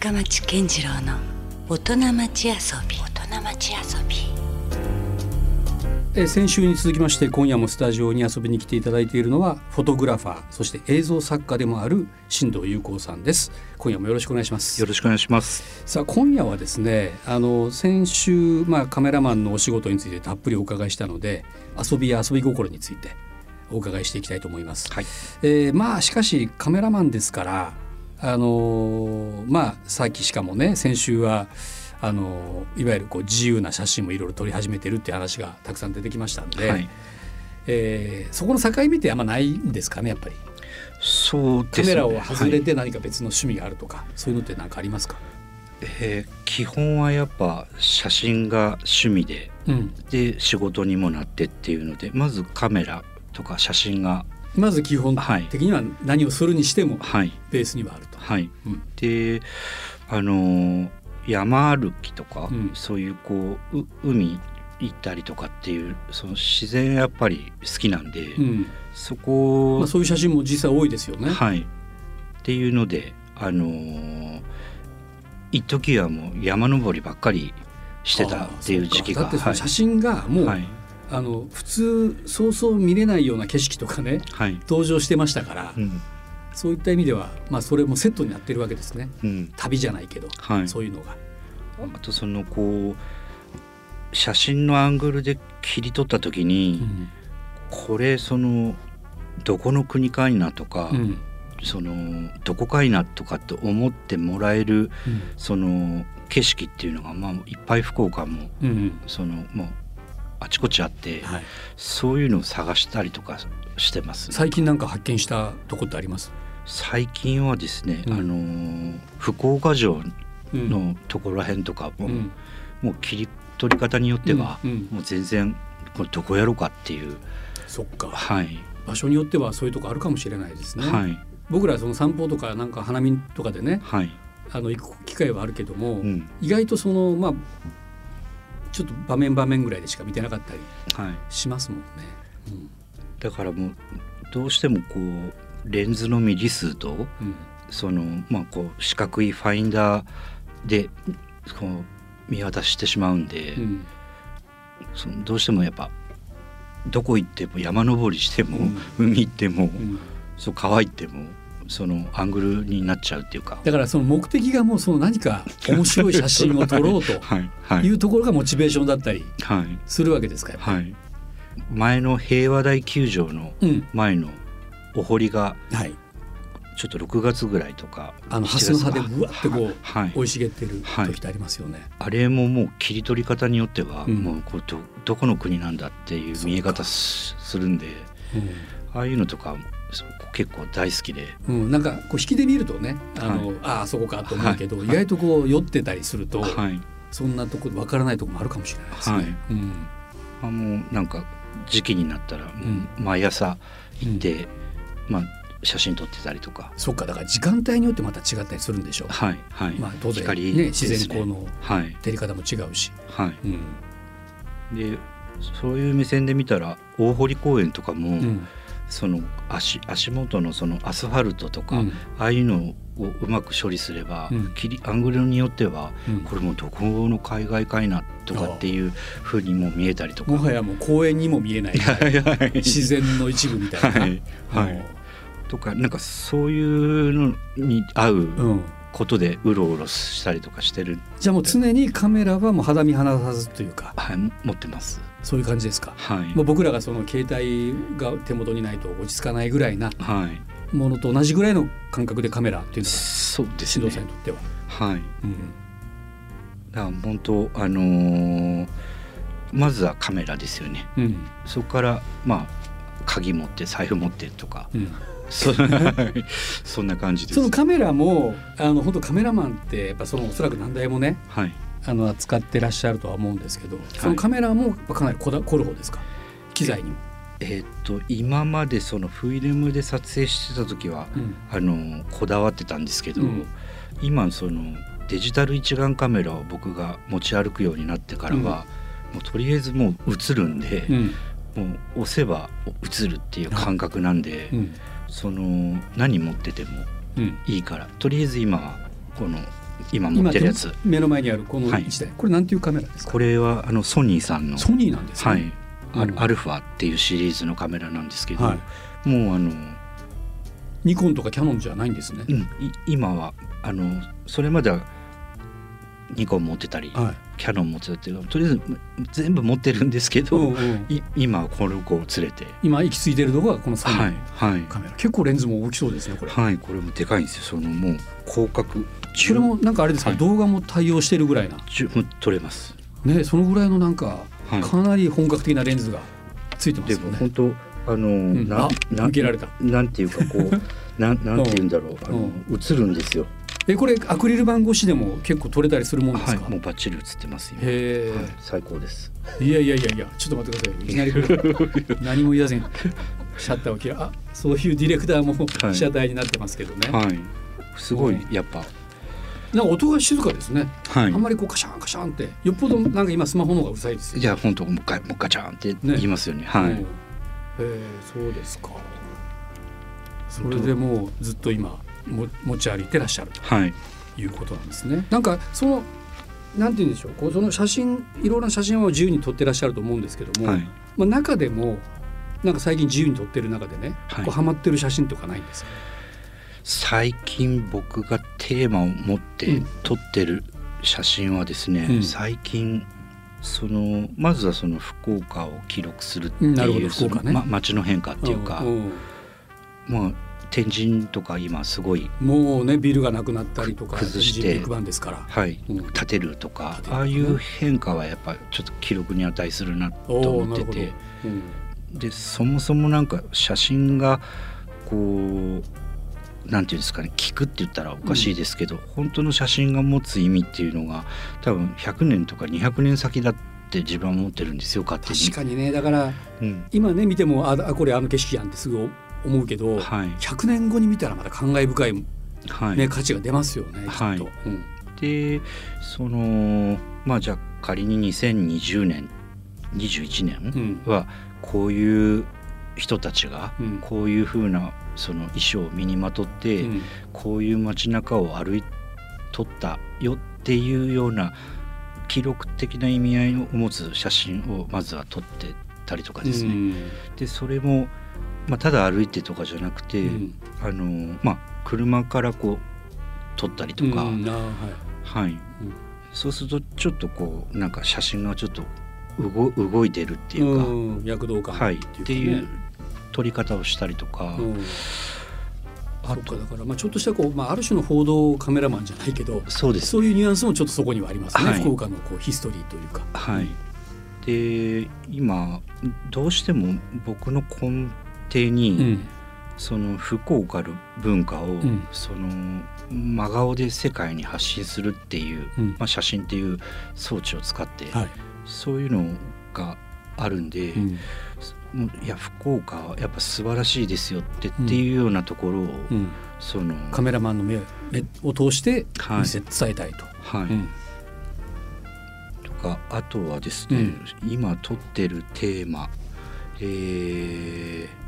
深町健次郎の大人町遊び。大人町遊び。えー先週に続きまして今夜もスタジオに遊びに来ていただいているのはフォトグラファーそして映像作家でもある新藤裕子さんです。今夜もよろしくお願いします。よろしくお願いします。さあ今夜はですねあの先週、まあ、カメラマンのお仕事についてたっぷりお伺いしたので遊びや遊び心についてお伺いしていきたいと思います、はい。えーまあしかしカメラマンですからあのーまあさっきしかもね先週はあのーいわゆるこう自由な写真もいろいろ撮り始めてるっていう話がたくさん出てきましたんで、はい。えーそこの境目ってあんまないんですかねやっぱりそうですね。カメラを外れはいて何か別の趣味があるとか、そういうのって何かありますか、えー基本はやっぱ写真が趣味でうん、で仕事にもなってっていうのでまずカメラとか写真がまず基本はい的には何をするにしてもはいベースにはあると。はい。うんであのー山歩きとか、うんそういうこうう海行ったりとかっていうその自然やっぱり好きなんで、うんそこまあ、そういう写真も実際多いですよね。はい。っていうので、あのー一時はもう山登りばっかりしてたっていう時期が、だってその写真がもう、はい、あの普通そうそう見れないような景色とかねはい、登場してましたから、うん、そういった意味では、まあ、それもセットになってるわけですね。うん、旅じゃないけど、はい。そういうのが。あとそのこう写真のアングルで切り取った時に、これそのどこの国かいなとか、うん。そのどこかいなとかって思ってもらえるその景色っていうのがまあいっぱい福岡もうんうん。そのもうあちこちあって、はい、そういうのを探したりとかしてます。最近なんか発見したとこってあります、最近はですね、うん。あのー福岡城うん。のところらへんとかも、うん。もう切り取り方によっては、うんうん。もう全然これどこやろうかっていう。そっか。はい、場所によってはそういうとこあるかもしれないですね。はい。僕らその散歩とかなんか花見とかでねはい、あの行く機会はあるけども、うん。意外とそのまあちょっと場面場面ぐらいでしか見てなかったりはい、しますもんね。うんだからもうどうしてもこうレンズのミリ数とうんそのまあこう四角いファインダーでこう見渡してしまうんで、うんそのどうしてもやっぱどこ行っても山登りしても、うん。海行っても、うん。そう川行ってもそのアングルになっちゃうっていうか。だからその目的がもうその何か面白い写真を撮ろうと はいはい。いうところがモチベーションだったりはい。するわけですかやっぱはい。前の平和大球場の前のお堀がはい、ちょっと6月ぐらいとかあの7蓮の葉で月ぶわってこうはい。生い茂ってるはい時ってありますよね。あれももう切り取り方によっては、うん。もうこれどどこの国なんだっていう見え方すするんでああいうのとか結構大好きで。うんうん、なんかこう引きで見るとねあの、はい。あああそこかと思うけど、はい。意外とこう酔ってたりすると、はい。そんなとこわからないところもあるかもしれないですね。はい。うん。あもうなんか時期になったら毎朝行って、まあ写真撮ってたりとか。そっかだから時間帯によってまた違ったりするんでしょう。はいはい、まあ当然光ねです自然光のはい。照り方も違うし。はい。うん。でそういう目線で見たら大堀公園とかも、うんその足足元のそのアスファルトとか、うん。ああいうのをうまく処理すれば、うん。切りアングルによっては、うん。これもうどこの海外かいなとかっていうふうにも見えたりとか。もはやもう公園にも見えない。自然の一部みたいな。はい。はい。とかなんかそういうのに合ううん。ことでうろうろしたりとかしてる、じゃあもう常にカメラはもう肌身離さずというか。はい、持ってます。そういう感じですか。はい。もう僕らがその携帯が手元にないと落ち着かないぐらいなはい、ものと同じぐらいの感覚でカメラっていうのがそうですね。指導者にとっては。はい。うん。だから本当あのーまずはカメラですよね。うん。そこからまあ鍵持って財布持ってとか。うん、そそんな感じです。そのカメラもあの本当カメラマンってやっぱそのおそらく何台もねはいあの扱ってらっしゃるとは思うんですけど、そのカメラもかなりこだ凝る方ですか？機材にも。えーっと今までそのフィルムで撮影してた時は、うん。あのこだわってたんですけど、うん。今そのデジタル一眼カメラを僕が持ち歩くようになってからは、もうとりあえずもう映るんで、うん。もう押せば映るっていう感覚なんで、うん。その何持っててもうん。いいからとりあえず今はこの今持ってるやつ。目の前にあるこの一台、はい、これなんていうカメラですか？これはあのソニーさんの。ソニーなんですね、はい。うん、アルファっていうシリーズのカメラなんですけど、はい、もうあのニコンとかキャノンじゃないんですね、うん、今はあのそれまではニコン持ってたり、はい、キャノン持ってたってとりあえず全部持ってるんですけど、うんうん、今この子を連れて。今行き着いてるのがこのソニーのカメラ、はい、結構レンズも大きそうですねこれ。はい。これもでかいんですよ。そのもう広角それもなんかあれですか、はい、動画も対応してるぐらいな。撮れます。ねそのぐらいのなんか、かなり本格的なレンズがついてますよね。本当あの、うん、なな受けられた。なんていうかこう なんなんて言うんだろう、あの映るんですよ。えこれアクリル板越しでも結構撮れたりするもんですか、はい、もうバッチリ映ってますよへえ、はい、最高です。いやいやいやいやちょっと待ってくださいいきなり。何も言わずに。シャッターを切るあそういうディレクターも被写体になってますけどね、はい、すごいやっぱなんか音が静かですね、はい、あんまりこうカシャンカシャンってよっぽどなんか今スマホの方がうるさいです。いや本当もう一回もうガチャンって言いますよね、ね、はい、へえそうですか。それでもうずっと今も持ち歩いてらっしゃるとい。うことなんですね。なんかそのなんて言うんでしょう。こうその写真いろんな写真を自由に撮ってらっしゃると思うんですけども、はい、まあ、中でもなんか最近自由に撮ってる中でね、はい、こうハマってる写真とかないんですか？最近僕がテーマを持って撮ってる写真はですね、うん、最近そのまずはその福岡を記録するっていう、ね、ま、街の変化っていうか、まあ天神とか今すごいもうねビルがなくなったりとか崩してですから、はい、うん、建てるとか、ああいう変化はやっぱちょっと記録に値するなと思ってて、うん、でそもそもなんか写真がこうなんていうんですかね聞くって言ったらおかしいですけど、うん、本当の写真が持つ意味っていうのが多分100年とか200年先だって自分は思ってるんですよ勝手に。確かにね。だから、うん、今ね見てもあこれあの景色やんってすぐ思うけど、はい、100年後に見たらまた感慨深い、はい。ね、価値が出ますよね、はい、きっと。うん、でそのまあじゃあ仮に2020年21年はこういう人たちがこういうふうなその衣装を身にまとって、こういう街中を歩いとったよっていうような記録的な意味合いを持つ写真をまずは撮ってたりとかですね。でそれもまあ、ただ歩いてとかじゃなくて、うん、あのまあ、車からこう撮ったりとか、うん、はい、はい、そうするとちょっとこうなんか写真がちょっと動動いてるっていうか、躍動感、はい、っていう撮り方をしたりとか。あと。だからまあちょっとしたこう、まあ、ある種の報道カメラマンじゃないけどそうです。そういうニュアンスもちょっとそこにはありますね、はい、福岡のこうヒストリーというか。はい、で今どうしても僕の根底に、うん、その福岡の文化を、うん、その真顔で世界に発信するっていう、うん、まあ、写真っていう装置を使って、はい、そういうのがあるんで、いや福岡はやっぱ素晴らしいですよってっていうようなところを、そのカメラマンの目を通して見せ、伝えたいと。はい、とかあとはですね、今撮ってるテーマえー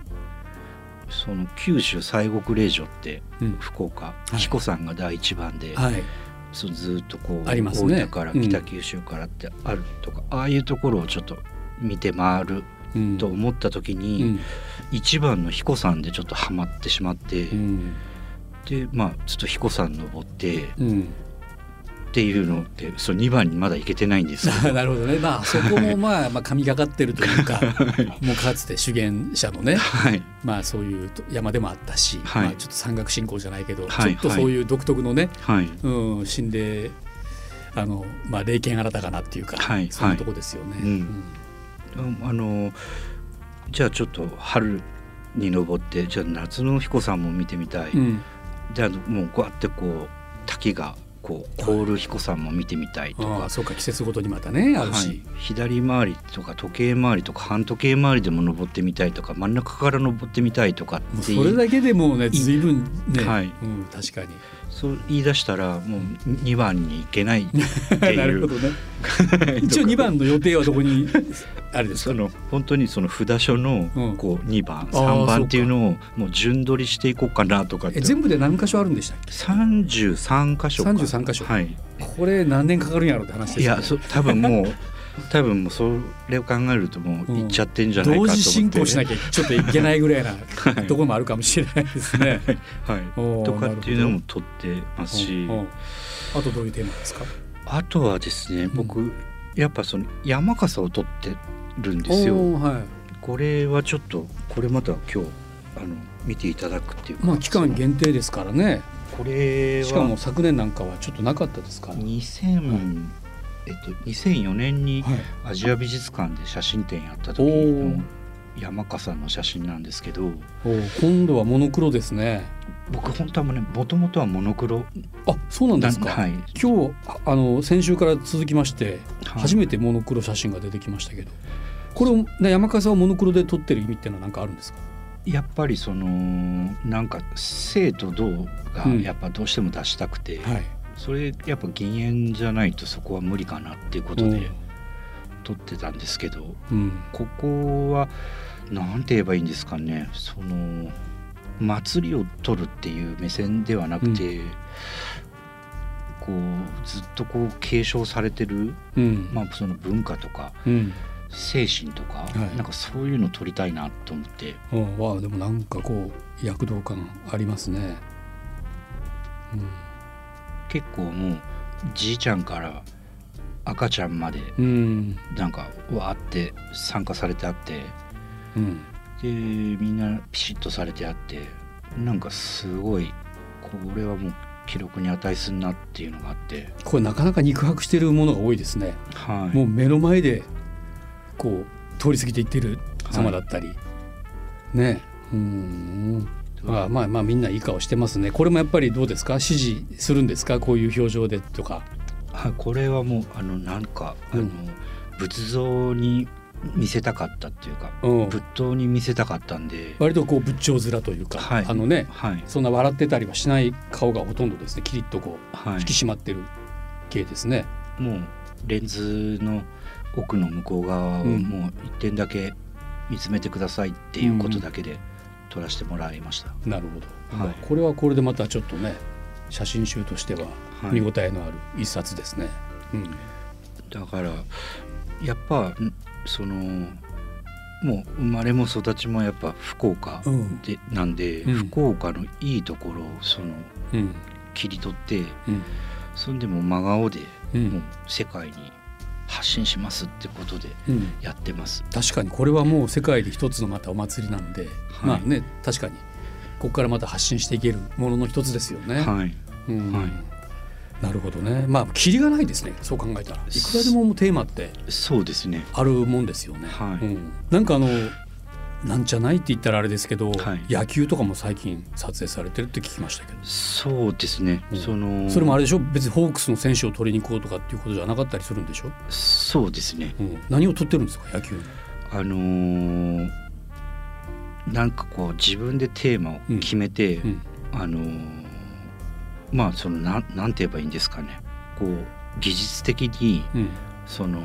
その九州西国霊場って福岡、うん、彦さんが第一番で、はい、そずっとこう、大分から北九州からってあるとか、うん、ああいうところをちょっと見て回ると思った時に、うん、一番の彦さんでちょっとはまってしまって、でまあちょっと彦さん登って、っていうのってその2番にまだいけてないんです なるほどね。まあそこもまあまあ神がかってるというか もうかつて修験者のね、はい、まあそういう山でもあったし、はい、まあ、ちょっと山岳信仰じゃないけど、はい、ちょっとそういう独特のね、はい。うん、心霊あの、まあ、霊剣新たかなっていうか、はい、そんなとこですよね。うん。うん、あのじゃあちょっと春に登ってじゃあ夏の彦さんも見てみたい、うん、じゃあもうこうやってこう滝がこう凍る彦さんも見てみたいとか。そうか季節ごとにまたねあるし、はい、左回りとか時計回りとか半時計回りでも登ってみたいとか真ん中から登ってみたいとかってそれだけでもね随分ね、はい。うん、確かにそう言い出したらもう2番に行けないっていう。なるほどね。一応2番の予定はどこに？あれですその本当にその札所のこう2番、うん、3番っていうのをもう順取りしていこうかなとかえ全部で何箇所あるんでしたっけ？33箇所か。33箇所。はい。これ何年かかるんやろって話です、ね、いやそ多分もう多分もうそれを考えるともう行っちゃってんじゃないかと思って、うん、同時進行しなきゃちょっといけないぐらいなところもあるかもしれないですね。はい、とかっていうのも取ってますし。あとどういうテーマですか？あとはですね僕、うん、やっぱその山笠を取ってるんですよ。はい、これはちょっとこれまた今日あの見ていただくっていうまあ期間限定ですからね。これしかも昨年なんかはちょっとなかったですから。2000、えっと、2004年にアジア美術館で写真展やった時の山笠の写真なんですけど今度はモノクロですね。僕本当はねもともとはモノクロ。あそうなんですか、はい、今日あの先週から続きまして、初めてモノクロ写真が出てきましたけどこれを、ね、山笠をモノクロで撮ってる意味っていうのは何かあるんですか？やっぱりそのなんか生と銅がやっぱどうしても出したくて、うんはいそれやっぱ減塩じゃないとそこは無理かなっていうことで撮ってたんですけど、うん、ここは何て言えばいいんですかね。その祭りを撮るっていう目線ではなくて、うん、こうずっとこう継承されてる、うん、まあ、その文化とか、精神とか、はい、なんかそういうの撮りたいなと思って。わあでもなんかこう躍動感ありますね。うん結構もうじいちゃんから赤ちゃんまでなんかわーって参加されてあって、うん、でみんなピシッとされてあってなんかすごいこれはもう記録に値するなっていうのがあって。これなかなか肉薄してるものが多いですね、はい、もう目の前でこう通り過ぎていってる様だったり、はい、ね。うんまあまあまあみんないい顔してますね。これもやっぱりどうですか？支持するんですか？こういう表情でとか。はいこれはもうあのなんか、あの仏像に見せたかったっていうか、うん、仏塔に見せたかったんで。割とこう仏頂面というか、はい、あのね、はい、そんな笑ってたりはしない顔がほとんどですね。キリッとこう、引き締まってる系ですね。もうレンズの奥の向こう側をもう一点だけ見つめてくださいっていうことだけで、うん撮らせてもらいました。なるほど、はい、これはこれでまたちょっとね写真集としては見応えのある一冊ですね、はい、うん、だからやっぱそのもう生まれも育ちもやっぱ福岡で、うん、なんで、うん、福岡のいいところをその、うん、切り取って、そんでも真顔で、もう世界に発信しますってことでやってます、うん、確かにこれはもう世界で一つのまたお祭りなんで、はい、まあね確かにここからまた発信していけるものの一つですよね。はい、うんはいなるほどね。まあキリがないですね。そう考えたら。いくらでもテーマってそうですね。あるもんですよね。はい。うん、なんかあのなんじゃないって言ったらあれですけど、はい、野球とかも最近撮影されてるって聞きましたけど。そうですね、うん、そのそれもあれでしょ？別にホークスの選手を取りに行こうとかっていうことじゃなかったりするんでしょ？そうですね、うん、何を取ってるんですか？野球。あのー、なんかこう自分でテーマを決めて、うん、あのー、まあそのなんなんて言えばいいんですかね。こう技術的に、その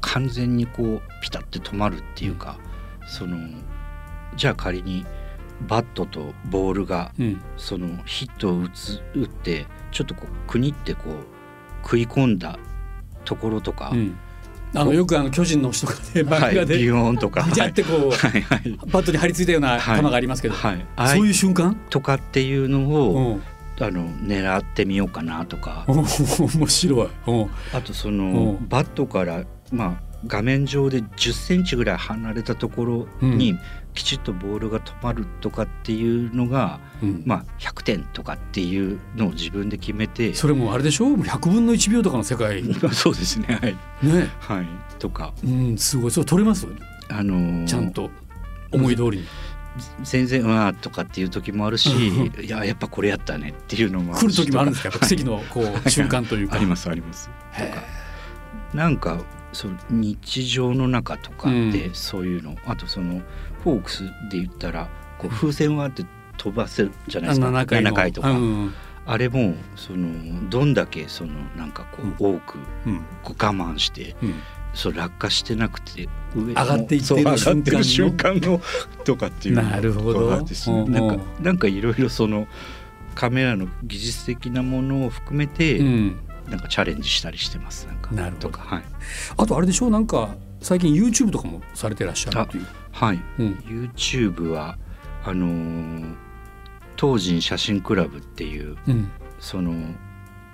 完全にこうピタッて止まるっていうか、そのじゃあ仮にバットとボールが、うん、そのヒットを打つ打ってちょっとこうクニってこう食い込んだところとか、うん、あのよくあの巨人の人がねバックで、ビヨーンとかジャってこう、はいはい、バットに張り付いたような球がありますけど、はいはい、そういう瞬間？とかっていうのを、あの狙ってみようかなとか。面白い。あとそのバットからまあ画面上で10センチぐらい離れたところにきちっとボールが止まるとかっていうのが、うん、まあ100点とかっていうのを自分で決めて。それもあれでしょ？う100分の1秒とかの世界。そうですね。はい。ね。はい。とか。うんすごい。それ取れます？あのー、ちゃんと思い通りに。全然わあとかっていう時もあるしいややっぱこれやったねっていうのも来る時もあるんですか？奇跡のこう瞬間というか。ありますあります。なんかその日常の中とかでそういうの、うん、あとそのフォークスで言ったらこう風船はって飛ばせるじゃないですか。7回 ,7 回とか、うん、あれもそのどんだけそのなんかこう多くこう我慢してそう落下してなくて上上がっていってる瞬間瞬間の。とかっていうなるほど。なんかなんかいろいろそのカメラの技術的なものを含めて、うん、なんかチャレンジしたりしてます。なんかなるほど、はい、あとあれでしょ？うなんか最近 YouTube とかもされてらっしゃるっていうはい、うん、YouTube はあのー、東人写真クラブっていう、うん、その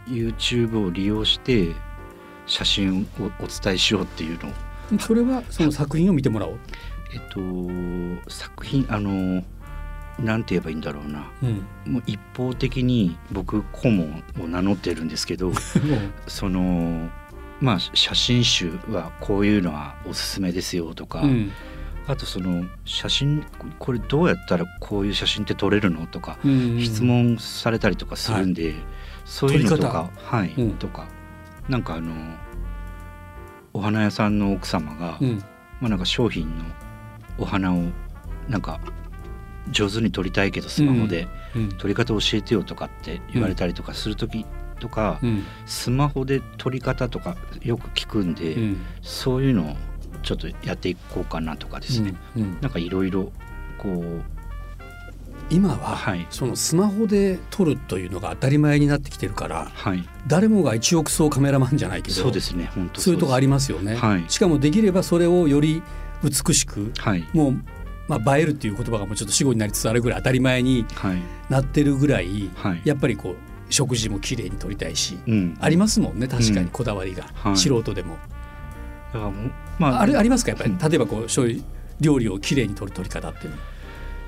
YouTube を利用して写真をお伝えしようっていうのを。それはその作品を見てもらおう？えっと作品あのなんて言えばいいんだろうな、うん、もう一方的に僕顧問を名乗ってるんですけど そのまあ写真集はこういうのはおすすめですよとか、うん、あとその写真これどうやったらこういう写真って撮れるのとか、質問されたりとかするんで、はい、そういうのとかはい、うん、とか。なんかあのお花屋さんの奥様が、うん、まあなんか商品のお花をなんか上手に撮りたいけどスマホで撮り方教えてよとかって言われたりとかする時とか、うん、スマホで撮り方とかよく聞くんで、うん、そういうのをちょっとやっていこうかなとかですね、うん、なんかいろいろこう今は、はい、そのスマホで撮るというのが当たり前になってきてるから、はい、誰もが一億総カメラマンじゃないけどそうですね本当そういうとこありますよね、はい、しかもできればそれをより美しく、はい、もうまあ、映えるっていう言葉がもうちょっと死語になりつつあるぐらい当たり前になってるぐらい、はい、やっぱりこう食事もきれいに撮りたいし、うん、ありますもんね確かにこだわりが、うん、素人でも。だからまあ、あれありますか？やっぱり、例えばこうそういう料理をきれいに撮る撮り方っていうの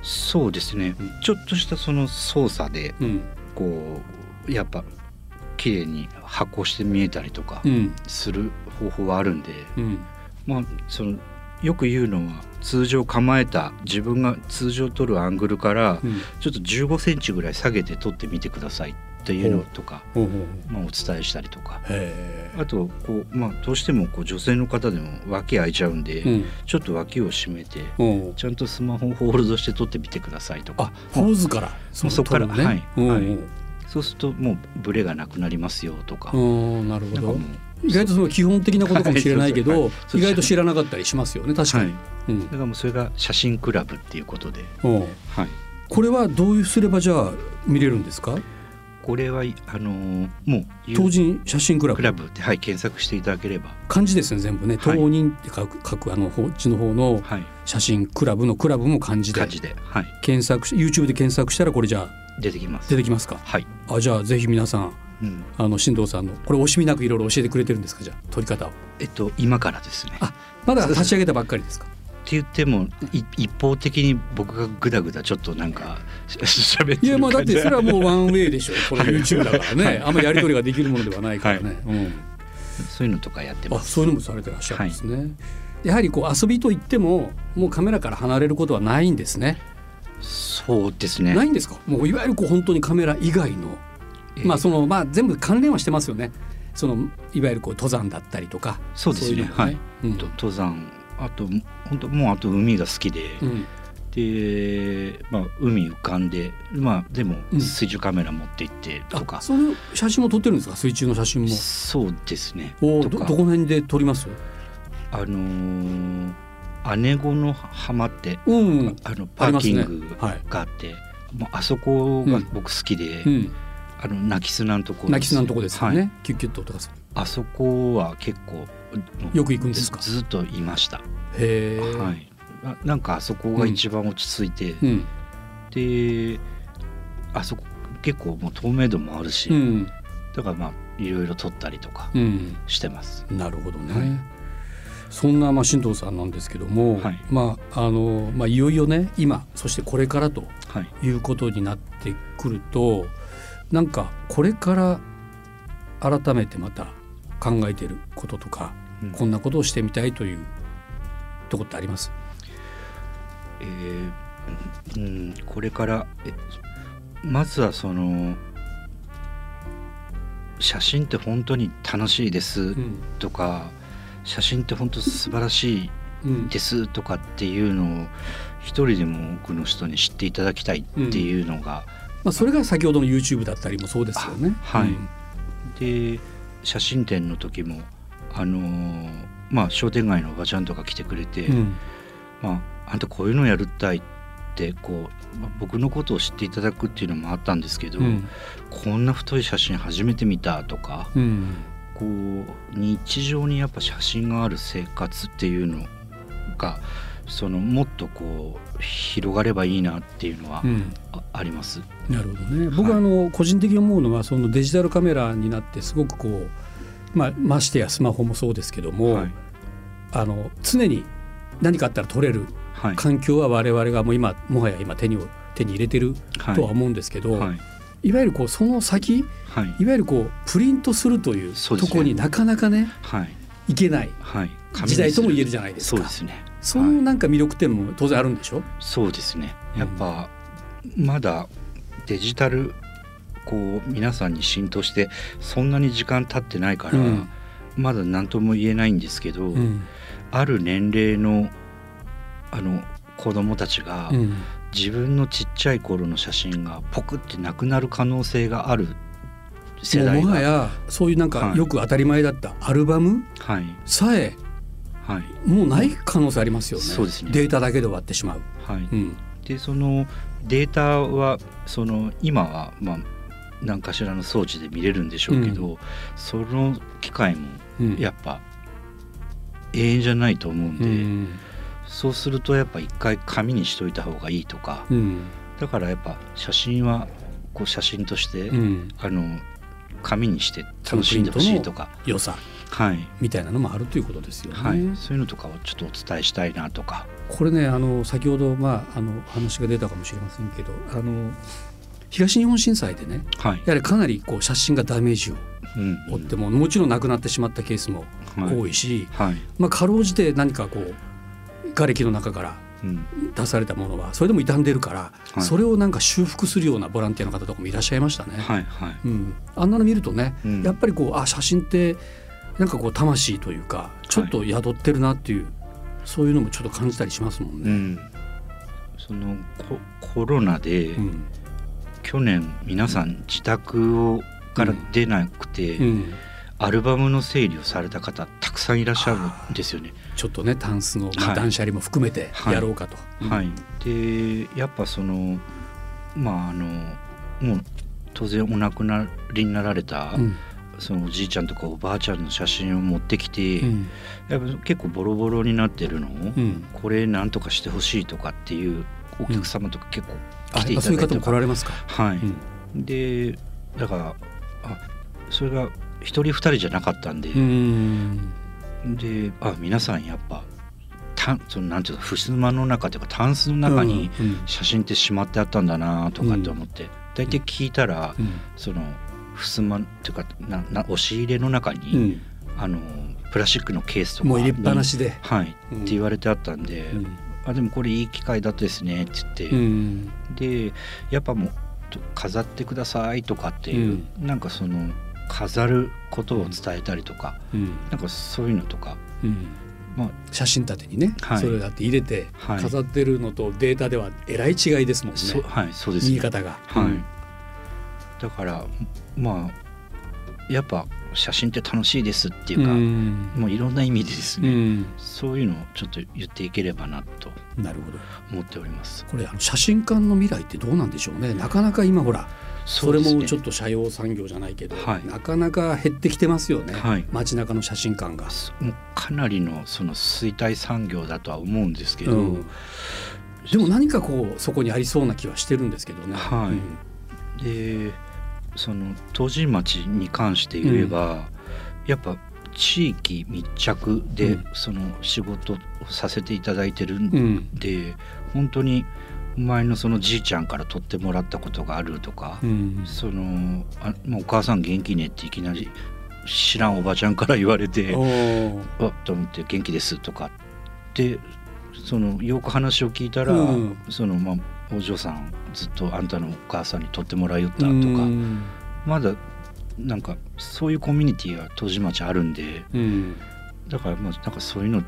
そうですね、ちょっとしたその操作で、こうやっぱ綺麗に発酵して見えたりとかする方法はあるんで、まあそのよく言うのは通常構えた自分が通常撮るアングルからちょっと15センチぐらい下げて撮ってみてくださいっていうのとか、まあ、お伝えしたりとか。あとこう、まあ、どうしてもこう女性の方でも脇開いちゃうんで、うん、ちょっと脇を締めてちゃんとスマホをホールドして撮ってみてくださいとか。ポーズからそそこから、ね、はい、はい、そうするともうブレがなくなりますよとか。なるほど意外とその基本的なことかもしれないけど、はい、意外と知らなかったりしますよね確かに、はい。うん、だからもうそれが写真クラブっていうことで、はい、これはどうすればじゃあ見れるんですか？これはあのー、もう当人写真クラブ。クラブってはい検索していただければ。漢字ですね全部ね。当人って書く,、書くあのこっちの方の写真クラブのクラブも漢字で。漢字で、はい、検索し YouTube で検索したらこれじゃあ出てきます。出てきますか？はい。あじゃあぜひ皆さんうん、あの新藤さんのこれ惜しみなくいろいろ教えてくれてるんですか？じゃあ撮り方を。えっと今からですね。あまだ立ち上げたばっかりですか？って言っても一方的に僕がぐだぐだちょっっとなんか喋っていやまあだってそれはもう ワンウェイでしょこの YouTube だからね、はい、あんまりやり取りができるものではないからね、はい、うん、そういうのとかやってます。そういうのもされてらっしゃるんですね、はい、やはりこう遊びといってももうカメラから離れることはないんですね。そうですね。ないんですか？もういわゆるこう本当にカメラ以外の、えー、まあそのまあ全部関連はしてますよね。そのいわゆるこう登山だったりとか。そうですね、ね、はい、うん、登山。あと本当もうあと海が好きで、うん、で、まあ、海浮かんで、まあ、でも水中カメラ持って行ってとか、うん、その写真も撮ってるんですか？水中の写真も。そうですね。おどどこの辺で撮ります？あのー、姉子の浜って、うん、あのパーキングがあって、ねはい、もうあそこが僕好きで、うん、あの泣き砂のとこ泣き砂のとこですよね、はい、キュッキュッと音がする。あそこは結構よく行くんですか？ずっといました。へえ、はい、なんかあそこが一番落ち着いて、うん、であそこ結構もう透明度もあるし、うん、だからまあいろいろ撮ったりとかしてます、うん、なるほどね、はい、そんなまあ新藤さんなんですけども、はい、まああのまあいよいよね今そしてこれからとい。うことになってくると、はい、なんかこれから改めてまた考えていることとか、うん、こんなことをしてみたいというとこってあります？えー、うんこれからまずはその写真って本当に楽しいですとか、うん、写真って本当素晴らしいですとかっていうのを一人でも多くの人に知っていただきたいっていうのが、うん、まあ、それが先ほどの YouTube だったりもそうですよね。はい、うん、で写真展の時もあのー、まあ、商店街のおばちゃんとか来てくれて、うん、まあ、あんたこういうのやるったいってこう、まあ、僕のことを知っていただくっていうのもあったんですけど、うん、こんな太い写真初めて見たとか、うん、こう日常にやっぱ写真がある生活っていうのがそのもっとこう広がればいいなっていうのはあ,、あります。なるほどね。僕はあの、個人的に思うのはそのデジタルカメラになってすごくこうまあ、ましてやスマホもそうですけども、はい、あの常に何かあったら撮れる環境は我々がもう今もはや今手に手に入れてるとは思うんですけど、はい、いわゆるこうその先、はい、いわゆるこうプリントするというところになかなかね、はい、いけない時代とも言えるじゃないですか。そうですねそのなんか魅力点も当然あるんでしょ？そうですね。やっぱ、まだデジタルこう皆さんに浸透してそんなに時間経ってないから、うん、まだ何とも言えないんですけど、うん、ある年齢のあの子供たちが、自分のちっちゃい頃の写真がポクってなくなる可能性がある世代もはやそういうなんかよく当たり前だったアルバムさえ、はい、もうない可能性ありますよね。そうですね。データだけで終わってしまう。はい、うん、でそのデータはその今はまあ何かしらの装置で見れるんでしょうけど、うん、その機会もやっぱ永遠じゃないと思うんで、うん、そうするとやっぱ一回紙にしといた方がいいとか、うん、だからやっぱ写真はこう写真として、あの紙にして楽しんでほしいとか良さ、はい、みたいなのもあるということですよね、はい、そういうのとかをちょっとお伝えしたいなとか。これねあの先ほど、まあ、あの話が出たかもしれませんけどあの東日本震災でね、はい、やはりかなりこう写真がダメージを負っても、うんうん、もちろん亡くなってしまったケースも多いし、はい。はい、まあ、かろうじて何かこう瓦礫の中から出されたものはそれでも傷んでるから、はい、それをなんか修復するようなボランティアの方とかもいらっしゃいましたね。はいはい。うん、あんなの見るとね、うん、やっぱりこうあ写真ってなんかこう魂というかちょっと宿ってるなっていう、そういうのもちょっと感じたりしますもんね。うん、そのコロナで、うん。去年皆さん自宅をから出なくて、うん、アルバムの整理をされた方たくさんいらっしゃるんですよね。ちょっとねタンスの、まあ、断捨離も含めてやろうかと。はい、はい、でやっぱそのまああのもう当然お亡くなりになられた、うん、そのおじいちゃんとかおばあちゃんの写真を持ってきて、うん、やっぱ結構ボロボロになってるのを、これなんとかしてほしいとかっていうお客様とか結構来ていただいて、うん、そういう方も来られますか？はい、うん、でだからあそれが一人二人じゃなかったんでであ皆さんやっぱたそのなんていうの襖の中というかタンスの中に写真ってしまってあったんだなとかって思って、うん、大体聞いたら、うん、その襖っていうかなな押し入れの中に、うん、あのプラスチックのケースとかもう入れっぱなしで、はい、って言われてあったんで、あでもこれいい機会だったですねって言って、うん、でやっぱもう飾ってくださいとかっていう、うん、なんかその飾ることを伝えたりとか、うん、なんかそういうのとか、うん、まあ、写真立てにね、はい、それだって入れて飾ってるのとデータではえらい違いですもんね、はい、そうです、ね、見え方が、はい、だからまあやっぱ写真って楽しいですっていうか、うん、もういろんな意味でですね、うん、そういうのをちょっと言っていければなとなるほど。思っております。これあの写真館の未来ってどうなんでしょうね。なかなか今ほらそれもちょっと社用産業じゃないけど、はい、なかなか減ってきてますよね、はい、街中の写真館が。もうかなりのその衰退産業だとは思うんですけど、うん、でも何かこうそこにありそうな気はしてるんですけどね。はい、でその東神町に関して言えば、うん、やっぱ地域密着でその仕事をさせていただいてるんで、うん、本当に前のそのじいちゃんから取ってもらったことがあるとか、うん、そのあもうお母さん元気ねっていきなり知らんおばちゃんから言われてあっと思って元気ですとかでそのよく話を聞いたら、うん、そのまあお嬢さんずっとあんたのお母さんに取ってもらいよったとか。まだなんかそういうコミュニティが戸島町あるんで、うん、だからまあなんかそういうの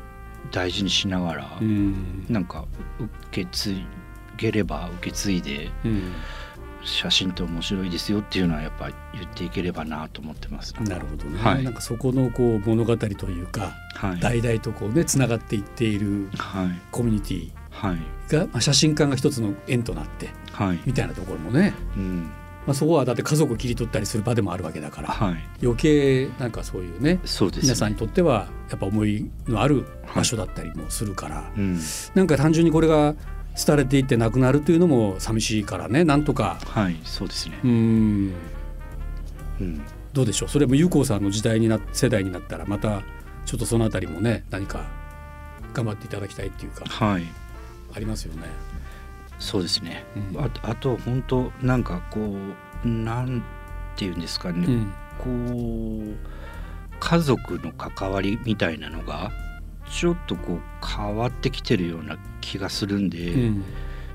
大事にしながら、うん、なんか受け継げれば受け継いで、うん、写真って面白いですよっていうのはやっぱり言っていければなと思ってます。なるほどね。はい、なんかそこのこう物語というか、はい、代々とこうねつながっていっているコミュニティが、まあ、写真館が一つの縁となって、はい、みたいなところもね。うん。まあ、そこはだって家族を切り取ったりする場でもあるわけだから、はい、余計なんかそういうねそうです、ね、皆さんにとってはやっぱ思いのある場所だったりもするから、はい。うん、なんか単純にこれが廃れていってなくなるというのも寂しいからねなんとか。はいそうですね。うん。うん。どうでしょう？それも有効さんの時代にな世代になったらまたちょっとそのあたりもね何か頑張っていただきたいっていうか、はい、ありますよね。そうですね、うん、ああと本当なんかこうなんていうんですかね、うん、こう家族の関わりみたいなのがちょっとこう変わってきてるような気がするんで、うん、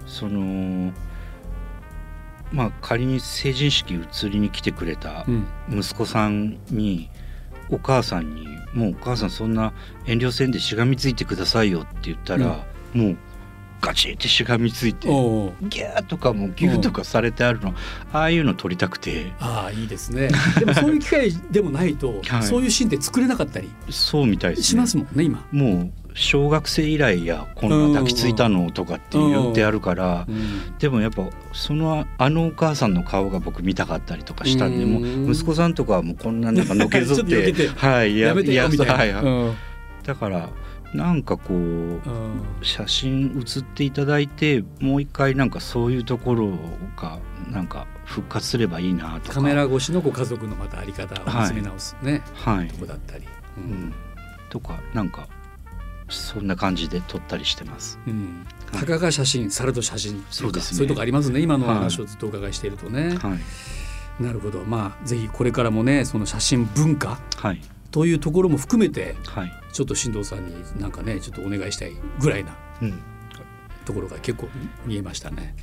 そのまあ仮に成人式移りに来てくれた息子さんに、お母さんに「もうお母さんそんな遠慮せんでしがみついてくださいよ」って言ったら、うん、もうガチってしがみついてギャーとかもギューとかされてあるのああいうの撮りたくて。ああいいですね。でもそういう機会でもないと、はい、そういうシーンって作れなかったりそうみたいです、ね、しますもんね今。もう小学生以来やこんな抱きついたのとかって言ってあるから、でもやっぱそのあのお母さんの顔が僕見たかったりとかしたんで、もう息子さんとかはもうこんななんかのけぞってはいやめてよみたいな、はい、だからなんかこう写真写っていただいてもう一回なんかそういうところがなんか復活すればいいなとか。カメラ越しのご家族のまたあり方を見つめ直すね、はい、とこだったり、うん、うん、とかなんかそんな感じで撮ったりしてます。うん、たかが写真、さると写真そうです、ね、そういうとこありますね。今の話をずっとお伺いしているとね。はい、なるほど。まあぜひこれからもね、その写真文化、はい、というところも含めて、はい、ちょっと進藤さんになんかねちょっとお願いしたいぐらいなところが結構見えましたね。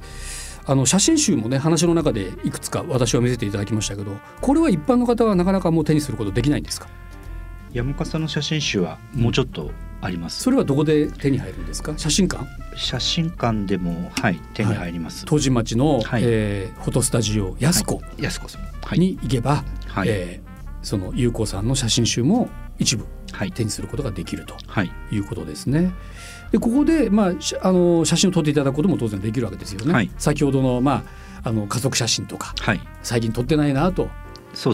あの写真集もね話の中でいくつか私は見せていただきましたけどこれは一般の方はなかなかもう手にすることできないんですか？山岡さんの写真集はもうちょっとあります、それはどこで手に入るんですか？写真館？写真館でもはい手に入ります、はい、町の、はい、えー、フォトスタジオ安子、はい、安子さん。に行けば、はい、えーその有効さんの写真集も一部手にすることができるとい。うことですね。でここで、まあ、あの写真を撮っていただくことも当然できるわけですよね。はい、先ほどの,、まあ、あの家族写真とか、はい、最近撮ってないなと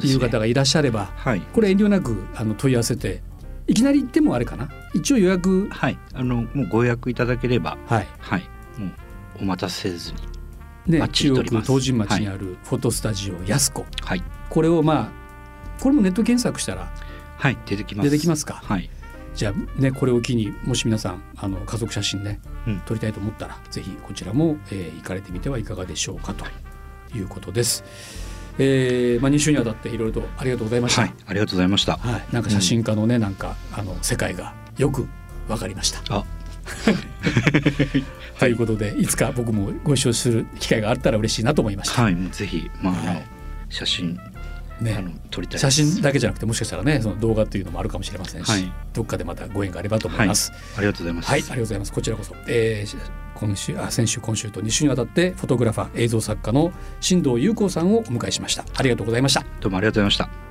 いう方がいらっしゃれば、ねはい、これ遠慮なくあの問い合わせていきなり行ってもあれかな。一応予約。はい。あのもうご予約いただければはい、はい、もうお待たせせずにね、中国東神町にあるフォトスタジオ安子、はい、これをまあこれもネット検索したらはい出てきます出てきますか？はいじゃあねこれを機にもし皆さんあの家族写真ね、うん、撮りたいと思ったらぜひこちらも、えー、行かれてみてはいかがでしょうかということです。えーまあ、2週にわたっていろいろとありがとうございました。はい、ありがとうございました。はい、なんか写真家のね、うん、なんかあの世界がよくわかりました。あ ということでいつか僕もご一緒する機会があったら嬉しいなと思いました。はい、ぜひまあ、はい、写真ね、あの撮りたい写真だけじゃなくてもしかしたらねその動画というのもあるかもしれませんし、はい、どっかでまたご縁があればと思います、はい、ありがとうございます。はいありがとうございます。こちらこそ、えー、今週あ先週今週と2週にわたってフォトグラファー映像作家の新藤優子さんをお迎えしました。ありがとうございました。どうもありがとうございました